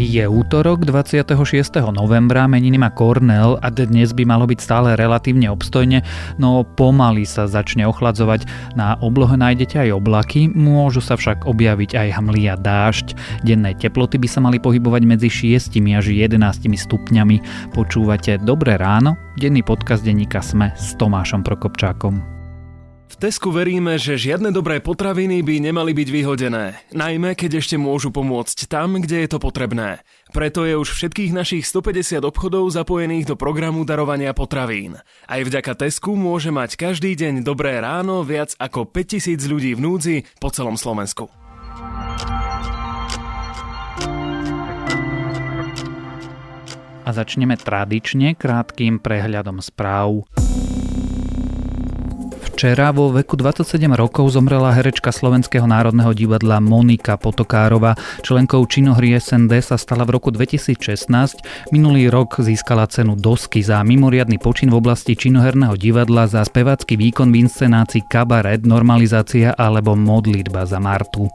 Je útorok 26. novembra, meniny má Kornel a dnes by malo byť stále relatívne obstojne, no pomaly sa začne ochladzovať. Na oblohe nájdete aj oblaky, môžu sa však objaviť aj hmly a dážď. Denné teploty by sa mali pohybovať medzi 6 až 11 stupňami. Počúvate Dobré ráno? Denný podcast denníka Sme s Tomášom Prokopčákom. Tesku veríme, že žiadne dobré potraviny by nemali byť vyhodené, najmä keď ešte môžu pomôcť tam, kde je to potrebné. Preto je už všetkých našich 150 obchodov zapojených do programu darovania potravín. Aj vďaka Tesku môže mať každý deň dobré ráno viac ako 5000 ľudí v núdzi po celom Slovensku. A začneme tradične krátkým prehľadom správ. Včera vo veku 27 rokov zomrela herečka Slovenského národného divadla Monika Potokárova. Členkou činohry SND sa stala v roku 2016. Minulý rok získala cenu Dosky za mimoriadny počin v oblasti činoherného divadla za spevácky výkon v inscenácii Kabaret, Normalizácia alebo Modlitba za Martu.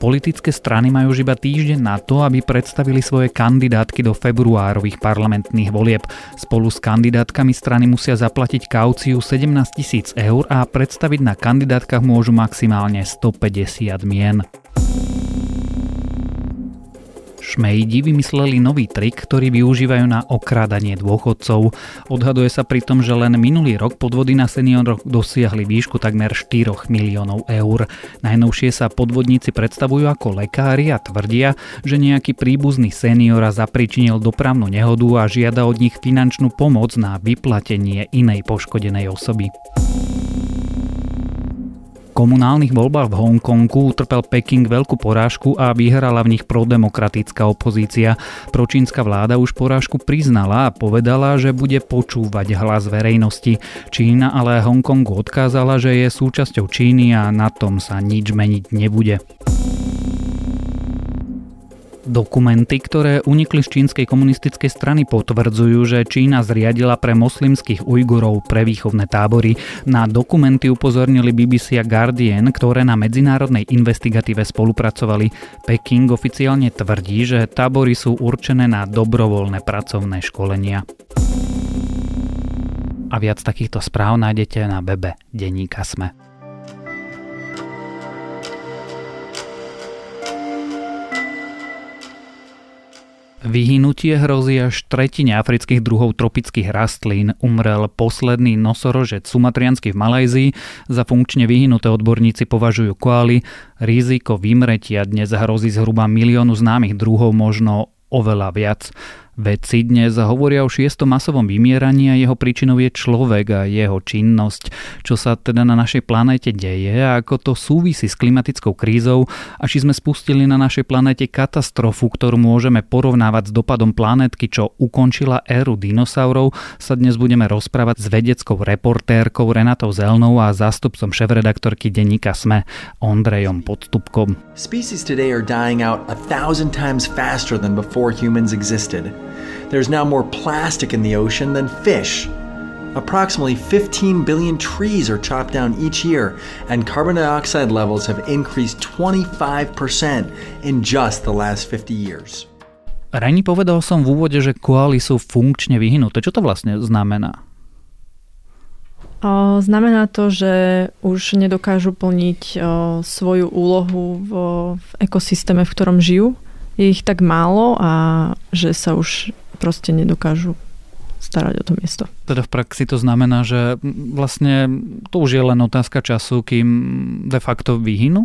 Politické strany majú už iba týždeň na to, aby predstavili svoje kandidátky do februárových parlamentných volieb. Spolu s kandidátkami strany musia zaplatiť kauciu 17 tisíc eur a predstaviť na kandidátkach môžu maximálne 150 mien. Šmejdi vymysleli nový trik, ktorý využívajú na okrádanie dôchodcov. Odhaduje sa pritom, že len minulý rok podvody na senioroch dosiahli výšku takmer 4 miliónov eur. Najnovšie sa podvodníci predstavujú ako lekári a tvrdia, že nejaký príbuzný seniora zapričinil dopravnú nehodu a žiada od nich finančnú pomoc na vyplatenie inej poškodenej osoby komunálnych voľbách v Hongkongu utrpel Peking veľkú porážku a vyhrala v nich prodemokratická opozícia. Pročínska vláda už porážku priznala a povedala, že bude počúvať hlas verejnosti. Čína ale Hongkongu odkázala, že je súčasťou Číny a na tom sa nič meniť nebude. Dokumenty, ktoré unikli z čínskej komunistickej strany, potvrdzujú, že Čína zriadila pre moslimských Ujgurov prevýchovné tábory. Na dokumenty upozornili BBC a Guardian, ktoré na medzinárodnej investigatíve spolupracovali. Peking oficiálne tvrdí, že tábory sú určené na dobrovoľné pracovné školenia. A viac takýchto správ nájdete na webe Deníka Sme. Vyhnutie hrozí až tretine afrických druhov tropických rastlín. Umrel posledný nosorožec sumatriansky v Malajzii. Za funkčne vyhnuté odborníci považujú koaly. Riziko vymretia dnes hrozí zhruba miliónu známych druhov, možno oveľa viac. Vedci dnes hovoria o šiestom masovom vymieraní a jeho príčinou je človek a jeho činnosť. Čo sa teda na našej planéte deje a ako to súvisí s klimatickou krízou a či sme spustili na našej planéte katastrofu, ktorú môžeme porovnávať s dopadom planétky, čo ukončila éru dinosaurov, sa dnes budeme rozprávať s vedeckou reportérkou Renatou Zelnou a zástupcom šéf-redaktorky denníka SME Ondrejom Podstupkom. Species today are dying out a thousand times faster than before humans existed. There's now more plastic in the ocean than fish. Approximately 15 billion trees are chopped down each year, and carbon dioxide levels have increased 25% in just the last 50 years. Reni, povedal som v úvode, že koaly sú funkčne vyhnuté. Čo to vlastne znamená? Znamená to, že už nedokážu plniť svoju úlohu v, v ekosystéme, v ktorom žijú je ich tak málo a že sa už proste nedokážu starať o to miesto. Teda v praxi to znamená, že vlastne to už je len otázka času, kým de facto vyhynú?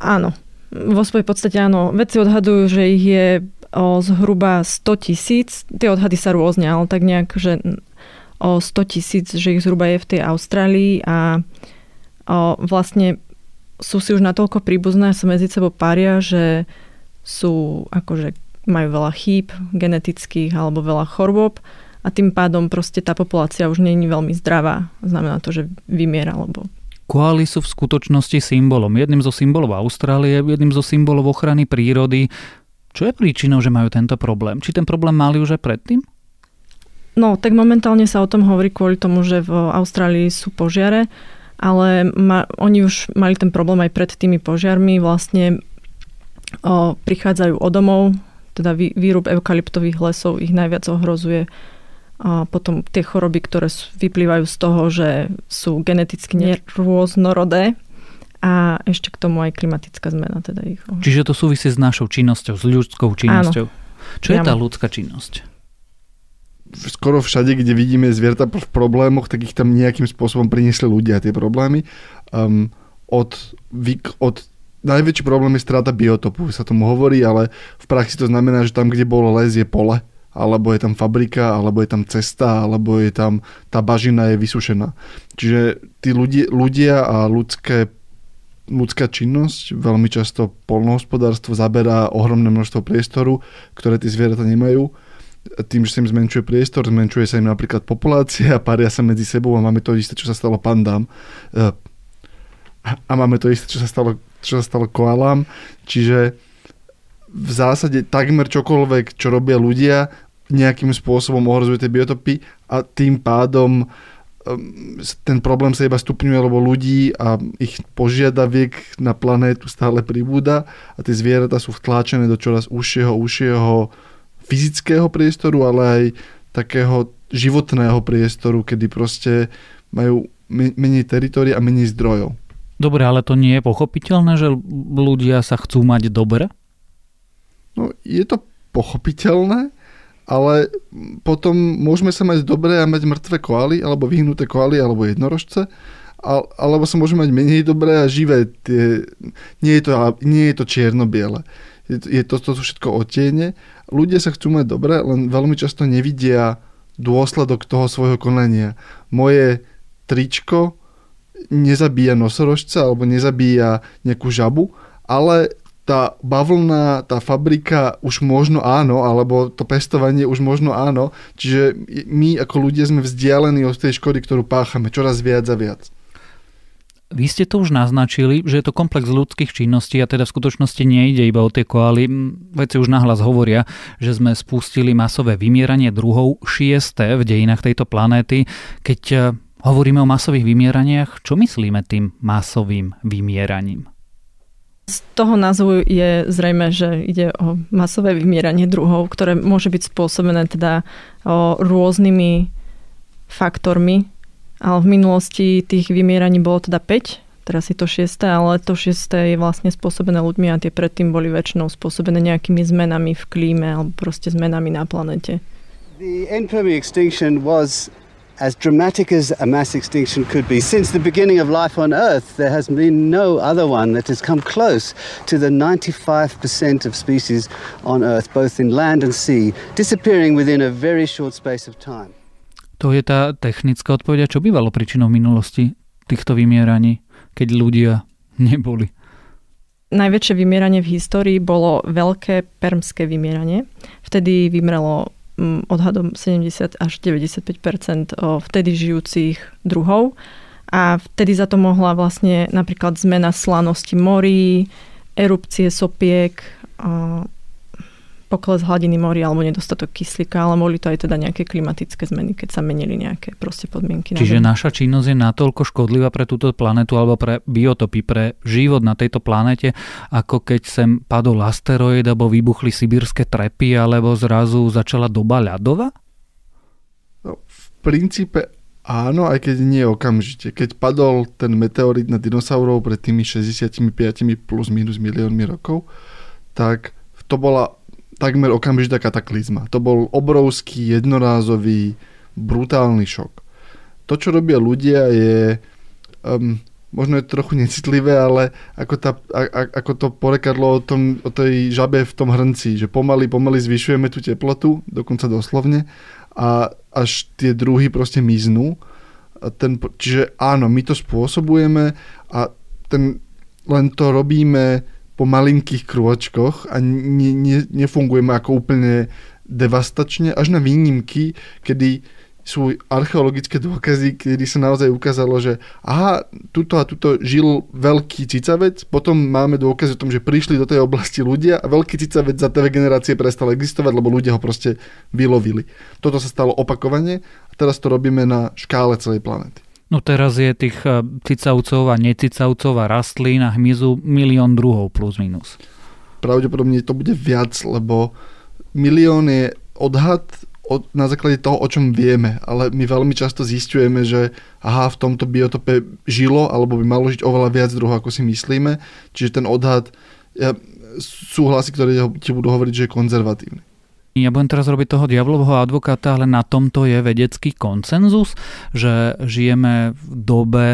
Áno. Vo svojej podstate áno. Vedci odhadujú, že ich je o zhruba 100 tisíc. Tie odhady sa rôzne, ale tak nejak, že o 100 tisíc, že ich zhruba je v tej Austrálii a o, vlastne sú si už natoľko príbuzné sa medzi sebou paria, že sú akože majú veľa chýb genetických alebo veľa chorôb a tým pádom proste tá populácia už je veľmi zdravá. Znamená to, že vymiera alebo Koaly sú v skutočnosti symbolom. Jedným zo symbolov Austrálie, jedným zo symbolov ochrany prírody. Čo je príčinou, že majú tento problém? Či ten problém mali už aj predtým? No, tak momentálne sa o tom hovorí kvôli tomu, že v Austrálii sú požiare, ale ma, oni už mali ten problém aj pred tými požiarmi. Vlastne prichádzajú o domov, teda výrub eukalyptových lesov ich najviac ohrozuje. A potom tie choroby, ktoré vyplývajú z toho, že sú geneticky nerôznorodé a ešte k tomu aj klimatická zmena. Teda ich Čiže to súvisí s našou činnosťou, s ľudskou činnosťou. Áno. Čo je tá ľudská činnosť? skoro všade, kde vidíme zvieratá v problémoch, tak ich tam nejakým spôsobom priniesli ľudia tie problémy. Um, od, od najväčší problém je strata biotopu, sa tomu hovorí, ale v praxi to znamená, že tam, kde bolo les, je pole, alebo je tam fabrika, alebo je tam cesta, alebo je tam tá bažina je vysušená. Čiže tí ľudia, ľudia a ľudské ľudská činnosť, veľmi často polnohospodárstvo zaberá ohromné množstvo priestoru, ktoré tie zvieratá nemajú tým, že sa im zmenšuje priestor, zmenšuje sa im napríklad populácia, paria sa medzi sebou a máme to isté, čo sa stalo pandám. E, a máme to isté, čo sa stalo, čo sa stalo koalám. Čiže v zásade takmer čokoľvek, čo robia ľudia, nejakým spôsobom ohrozuje tie biotopy a tým pádom um, ten problém sa iba stupňuje, lebo ľudí a ich požiadaviek na planétu stále pribúda a tie zvieratá sú vtláčené do čoraz užšieho, užšieho fyzického priestoru, ale aj takého životného priestoru, kedy proste majú menej teritoria a menej zdrojov. Dobre, ale to nie je pochopiteľné, že ľudia sa chcú mať dobre? No, je to pochopiteľné, ale potom môžeme sa mať dobre a mať mŕtve koaly, alebo vyhnuté koaly, alebo jednorožce, alebo sa môžeme mať menej dobré a živé. Tie, nie, je to, nie je to čierno-biele. Je to, to sú všetko otiene. Ľudia sa chcú mať dobre, len veľmi často nevidia dôsledok toho svojho konania. Moje tričko nezabíja nosorožca alebo nezabíja nejakú žabu, ale tá bavlna, tá fabrika už možno áno, alebo to pestovanie už možno áno. Čiže my ako ľudia sme vzdialení od tej škody, ktorú páchame čoraz viac a viac. Vy ste to už naznačili, že je to komplex ľudských činností a teda v skutočnosti nejde iba o tie koaly. Veci už nahlas hovoria, že sme spustili masové vymieranie druhov šiesté v dejinách tejto planéty. Keď eh, hovoríme o masových vymieraniach, čo myslíme tým masovým vymieraním? Z toho názvu je zrejme, že ide o masové vymieranie druhov, ktoré môže byť spôsobené teda rôznymi faktormi, ale v minulosti tých vymieraní bolo teda 5, teraz je to 6, ale to 6 je vlastne spôsobené ľuďmi a tie predtým boli väčšinou spôsobené nejakými zmenami v klíme alebo proste zmenami na planete. The N-Permi extinction was as dramatic as a mass extinction could be. Since the beginning of life on Earth, there has been no other one that has come close to the 95% of species on Earth, both in land and sea, disappearing within a very short space of time. To je tá technická odpoveď. Čo bývalo príčinou minulosti týchto vymieraní, keď ľudia neboli? Najväčšie vymieranie v histórii bolo veľké permské vymieranie. Vtedy vymrelo odhadom 70 až 95% vtedy žijúcich druhov. A vtedy za to mohla vlastne napríklad zmena slanosti morí, erupcie sopiek, pokles hladiny mori alebo nedostatok kyslíka, ale mohli to aj teda nejaké klimatické zmeny, keď sa menili nejaké proste podmienky. Čiže na naša činnosť je natoľko škodlivá pre túto planetu alebo pre biotopy, pre život na tejto planete, ako keď sem padol asteroid alebo vybuchli sibírske trepy alebo zrazu začala doba ľadova? No, v princípe áno, aj keď nie okamžite. Keď padol ten meteorit na dinosaurov pred tými 65 plus minus miliónmi rokov, tak to bola takmer okamžitá kataklizma. To bol obrovský, jednorázový, brutálny šok. To, čo robia ľudia, je... Um, možno je to trochu necitlivé, ale ako, tá, a, ako to porekadlo o, tom, o tej žabe v tom hrnci, že pomaly, pomaly zvyšujeme tú teplotu, dokonca doslovne, a až tie druhy proste miznú. A ten, čiže áno, my to spôsobujeme a ten, len to robíme po malinkých krôčkoch a ne, ne, nefungujeme ako úplne devastačne, až na výnimky, kedy sú archeologické dôkazy, kedy sa naozaj ukázalo, že aha, tuto a tuto žil veľký cicavec, potom máme dôkazy o tom, že prišli do tej oblasti ľudia a veľký cicavec za dve generácie prestal existovať, lebo ľudia ho proste vylovili. Toto sa stalo opakovane a teraz to robíme na škále celej planety. No teraz je tých eh, cicavcov a necicavcov a rastlín a hmyzu milión druhov plus minus. pravdepodobne to bude viac, lebo milión je odhad o, na základe toho, o čom vieme, ale my veľmi často zistujeme, že aha, v tomto biotope žilo, alebo by malo žiť oveľa viac druhov, ako si myslíme, čiže ten odhad, ja, sú hlasy, ktoré ti budú hovoriť, že je konzervatívny. Ja budem teraz robiť toho diablovho advokáta, ale na tomto je vedecký koncenzus, že žijeme v dobe,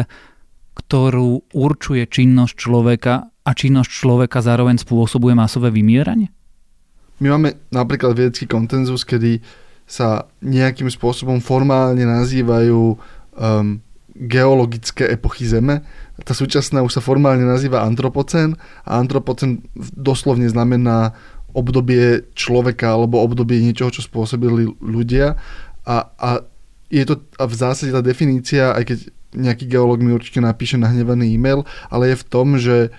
ktorú určuje činnosť človeka a činnosť človeka zároveň spôsobuje masové vymieranie? My máme napríklad vedecký koncenzus, kedy sa nejakým spôsobom formálne nazývajú um, geologické epochy Zeme. Tá súčasná už sa formálne nazýva antropocén a antropocén doslovne znamená obdobie človeka alebo obdobie niečoho, čo spôsobili ľudia a, a je to a v zásade tá definícia, aj keď nejaký geológ mi určite napíše nahnevaný e-mail, ale je v tom, že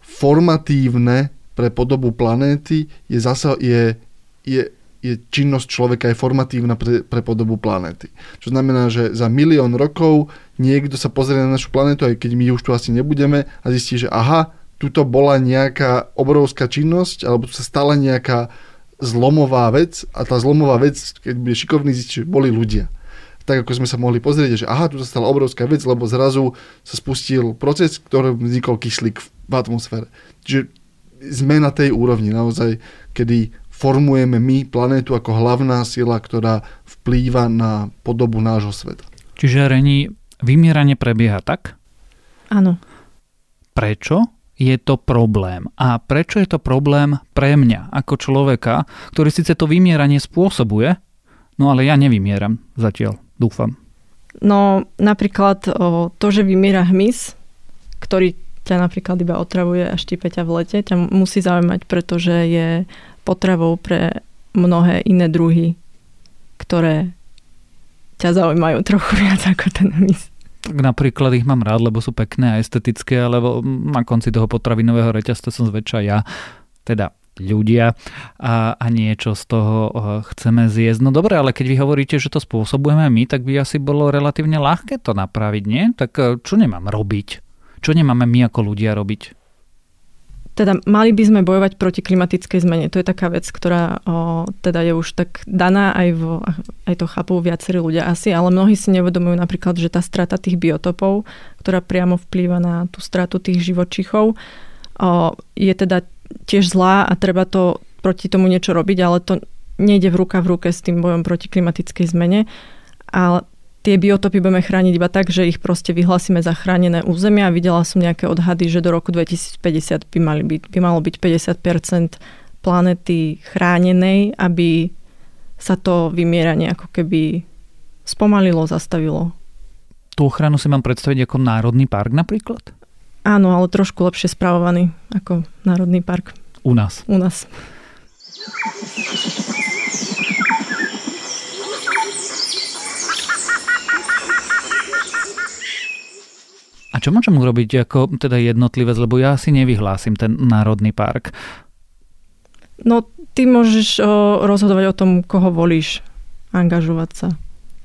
formatívne pre podobu planéty je zase je, je, je činnosť človeka je formatívna pre, pre podobu planéty. Čo znamená, že za milión rokov niekto sa pozrie na našu planétu, aj keď my už tu asi nebudeme a zistí, že aha, tuto bola nejaká obrovská činnosť, alebo tu sa stala nejaká zlomová vec a tá zlomová vec, keď bude šikovný, zistí, že boli ľudia. Tak ako sme sa mohli pozrieť, že aha, tu sa stala obrovská vec, lebo zrazu sa spustil proces, ktorý vznikol kyslík v atmosfére. Čiže sme na tej úrovni naozaj, kedy formujeme my planétu ako hlavná sila, ktorá vplýva na podobu nášho sveta. Čiže Reni, vymieranie prebieha tak? Áno. Prečo? Je to problém. A prečo je to problém pre mňa ako človeka, ktorý síce to vymieranie spôsobuje, no ale ja nevymieram zatiaľ, dúfam. No napríklad to, že vymiera hmyz, ktorý ťa napríklad iba otravuje a štípe ťa v lete, ťa musí zaujímať, pretože je potravou pre mnohé iné druhy, ktoré ťa zaujímajú trochu viac ako ten hmyz. Napríklad ich mám rád, lebo sú pekné a estetické, alebo na konci toho potravinového reťazca som zväčša ja, teda ľudia a, a niečo z toho eh, chceme zjesť. No dobre, ale keď vy hovoríte, že to spôsobujeme my, tak by asi bolo relatívne ľahké to napraviť, nie? Tak eh, čo nemám robiť? Čo nemáme my ako ľudia robiť? Teda mali by sme bojovať proti klimatickej zmene. To je taká vec, ktorá o, teda je už tak daná, aj, vo, aj to chápu viacerí ľudia asi, ale mnohí si nevedomujú napríklad, že tá strata tých biotopov, ktorá priamo vplýva na tú stratu tých živočichov, o, je teda tiež zlá a treba to proti tomu niečo robiť, ale to nejde v ruka v ruke s tým bojom proti klimatickej zmene. A tie biotopy budeme chrániť iba tak, že ich proste vyhlasíme za chránené územia. Videla som nejaké odhady, že do roku 2050 by, mali byť, by malo byť 50% planety chránenej, aby sa to vymieranie ako keby spomalilo, zastavilo. Tú ochranu si mám predstaviť ako národný park napríklad? Áno, ale trošku lepšie spravovaný ako národný park. U nás. U nás. Čo môžem urobiť ako teda jednotlivec, lebo ja si nevyhlásim ten národný park? No, ty môžeš o, rozhodovať o tom, koho volíš, angažovať sa.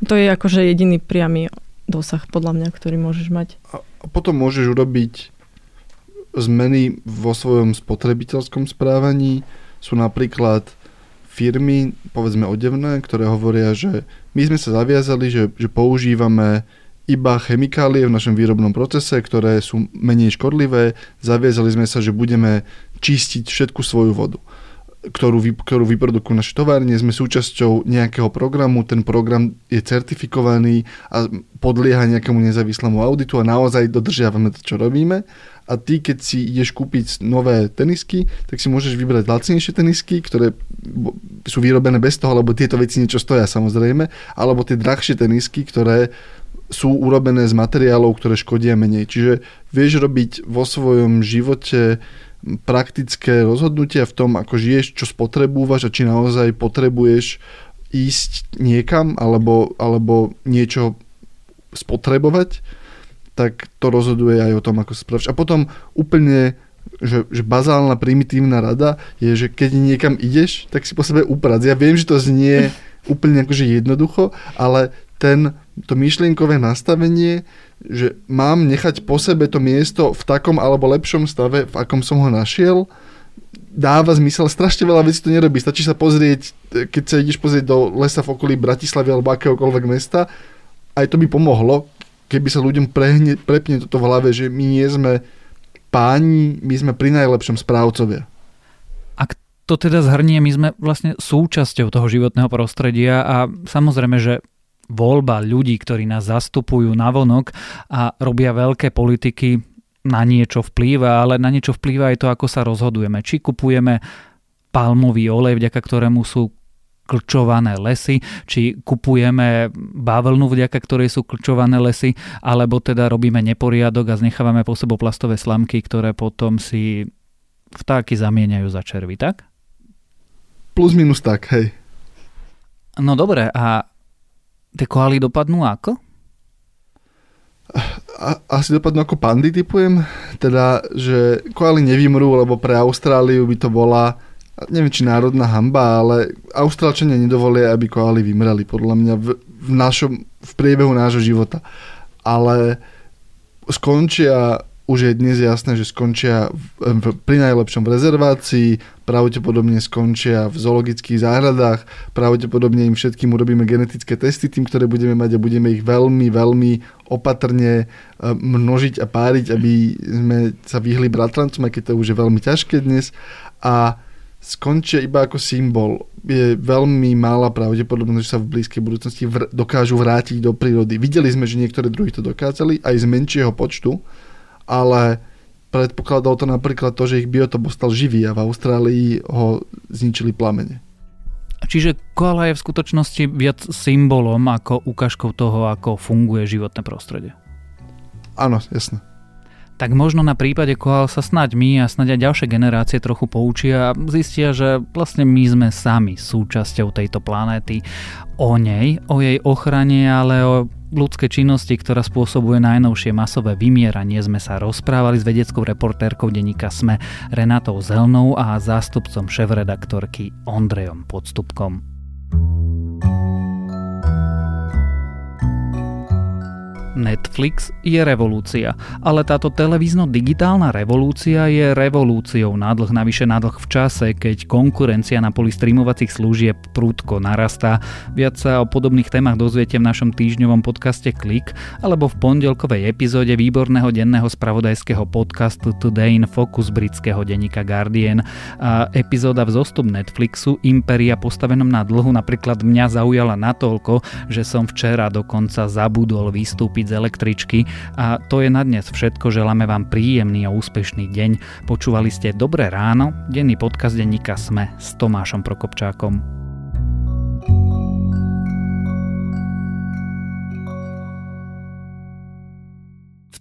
To je akože jediný priamy dosah, podľa mňa, ktorý môžeš mať. A potom môžeš urobiť zmeny vo svojom spotrebiteľskom správaní. Sú napríklad firmy, povedzme odevné, ktoré hovoria, že my sme sa zaviazali, že, že používame iba chemikálie v našom výrobnom procese, ktoré sú menej škodlivé. Zaviazali sme sa, že budeme čistiť všetku svoju vodu ktorú, vy, ktorú vyprodukujú naše továrne. Sme súčasťou nejakého programu, ten program je certifikovaný a podlieha nejakému nezávislému auditu a naozaj dodržiavame to, čo robíme. A ty, keď si ideš kúpiť nové tenisky, tak si môžeš vybrať lacnejšie tenisky, ktoré sú vyrobené bez toho, lebo tieto veci niečo stoja samozrejme, alebo tie drahšie tenisky, ktoré sú urobené z materiálov, ktoré škodia menej. Čiže vieš robiť vo svojom živote praktické rozhodnutia v tom, ako žiješ, čo spotrebúvaš a či naozaj potrebuješ ísť niekam alebo, alebo niečo spotrebovať, tak to rozhoduje aj o tom, ako sa spravíš. A potom úplne že, že bazálna primitívna rada je, že keď niekam ideš, tak si po sebe uprac. Ja viem, že to znie úplne akože jednoducho, ale ten, to myšlienkové nastavenie, že mám nechať po sebe to miesto v takom alebo lepšom stave, v akom som ho našiel, dáva zmysel, strašne veľa vecí to nerobí. Stačí sa pozrieť, keď sa ideš pozrieť do lesa v okolí Bratislavy alebo akéhokoľvek mesta, aj to by pomohlo, keby sa ľuďom prehne, prepne toto v hlave, že my nie sme páni, my sme pri najlepšom správcovia. Ak to teda zhrnie, my sme vlastne súčasťou toho životného prostredia a samozrejme, že voľba ľudí, ktorí nás zastupujú na vonok a robia veľké politiky, na niečo vplýva, ale na niečo vplýva aj to, ako sa rozhodujeme. Či kupujeme palmový olej, vďaka ktorému sú klčované lesy, či kupujeme bavlnu, vďaka ktorej sú klčované lesy, alebo teda robíme neporiadok a znechávame po sebou plastové slamky, ktoré potom si vtáky zamieňajú za červy, tak? Plus minus tak, hej. No dobre, a tie koaly dopadnú ako? A, asi dopadnú ako pandy, typujem. Teda, že koaly nevymrú, lebo pre Austráliu by to bola neviem či národná hamba, ale Austrálčania nedovolia, aby koaly vymreli, podľa mňa v, v, našom, v priebehu nášho života. Ale skončia, už je dnes jasné, že skončia v, pri najlepšom v rezervácii, pravdepodobne skončia v zoologických záhradách, pravdepodobne im všetkým urobíme genetické testy tým, ktoré budeme mať a budeme ich veľmi, veľmi opatrne e, množiť a páriť, aby sme sa vyhli bratrancom, aj keď to už je veľmi ťažké dnes. A skončia iba ako symbol. Je veľmi mála pravdepodobnosť, že sa v blízkej budúcnosti vr- dokážu vrátiť do prírody. Videli sme, že niektoré druhy to dokázali aj z menšieho počtu, ale predpokladalo to napríklad to, že ich biotop ostal živý a v Austrálii ho zničili plamene. Čiže koala je v skutočnosti viac symbolom ako ukážkou toho, ako funguje životné prostredie. Áno, jasné tak možno na prípade koál sa snaď my a snaď aj ďalšie generácie trochu poučia a zistia, že vlastne my sme sami súčasťou tejto planéty. O nej, o jej ochrane, ale o ľudskej činnosti, ktorá spôsobuje najnovšie masové vymieranie, sme sa rozprávali s vedeckou reportérkou denníka SME Renatou Zelnou a zástupcom šéf-redaktorky Ondrejom Podstupkom. Netflix je revolúcia, ale táto televízno-digitálna revolúcia je revolúciou nádlh navyše nádlh v čase, keď konkurencia na poli streamovacích služieb prúdko narastá. Viac sa o podobných témach dozviete v našom týždňovom podcaste Klik alebo v pondelkovej epizóde výborného denného spravodajského podcastu Today in Focus britského denníka Guardian. A epizóda v zostup Netflixu Imperia postavenom na dlhu napríklad mňa zaujala natoľko, že som včera dokonca zabudol vystúpiť električky a to je na dnes všetko. Želáme vám príjemný a úspešný deň. Počúvali ste Dobré ráno, denný podcast denníka Sme s Tomášom Prokopčákom.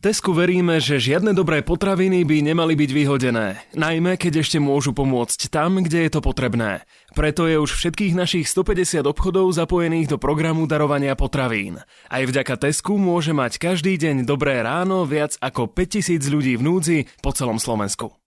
Tesku veríme, že žiadne dobré potraviny by nemali byť vyhodené, najmä keď ešte môžu pomôcť tam, kde je to potrebné. Preto je už všetkých našich 150 obchodov zapojených do programu darovania potravín. Aj vďaka Tesku môže mať každý deň dobré ráno viac ako 5000 ľudí v núdzi po celom Slovensku.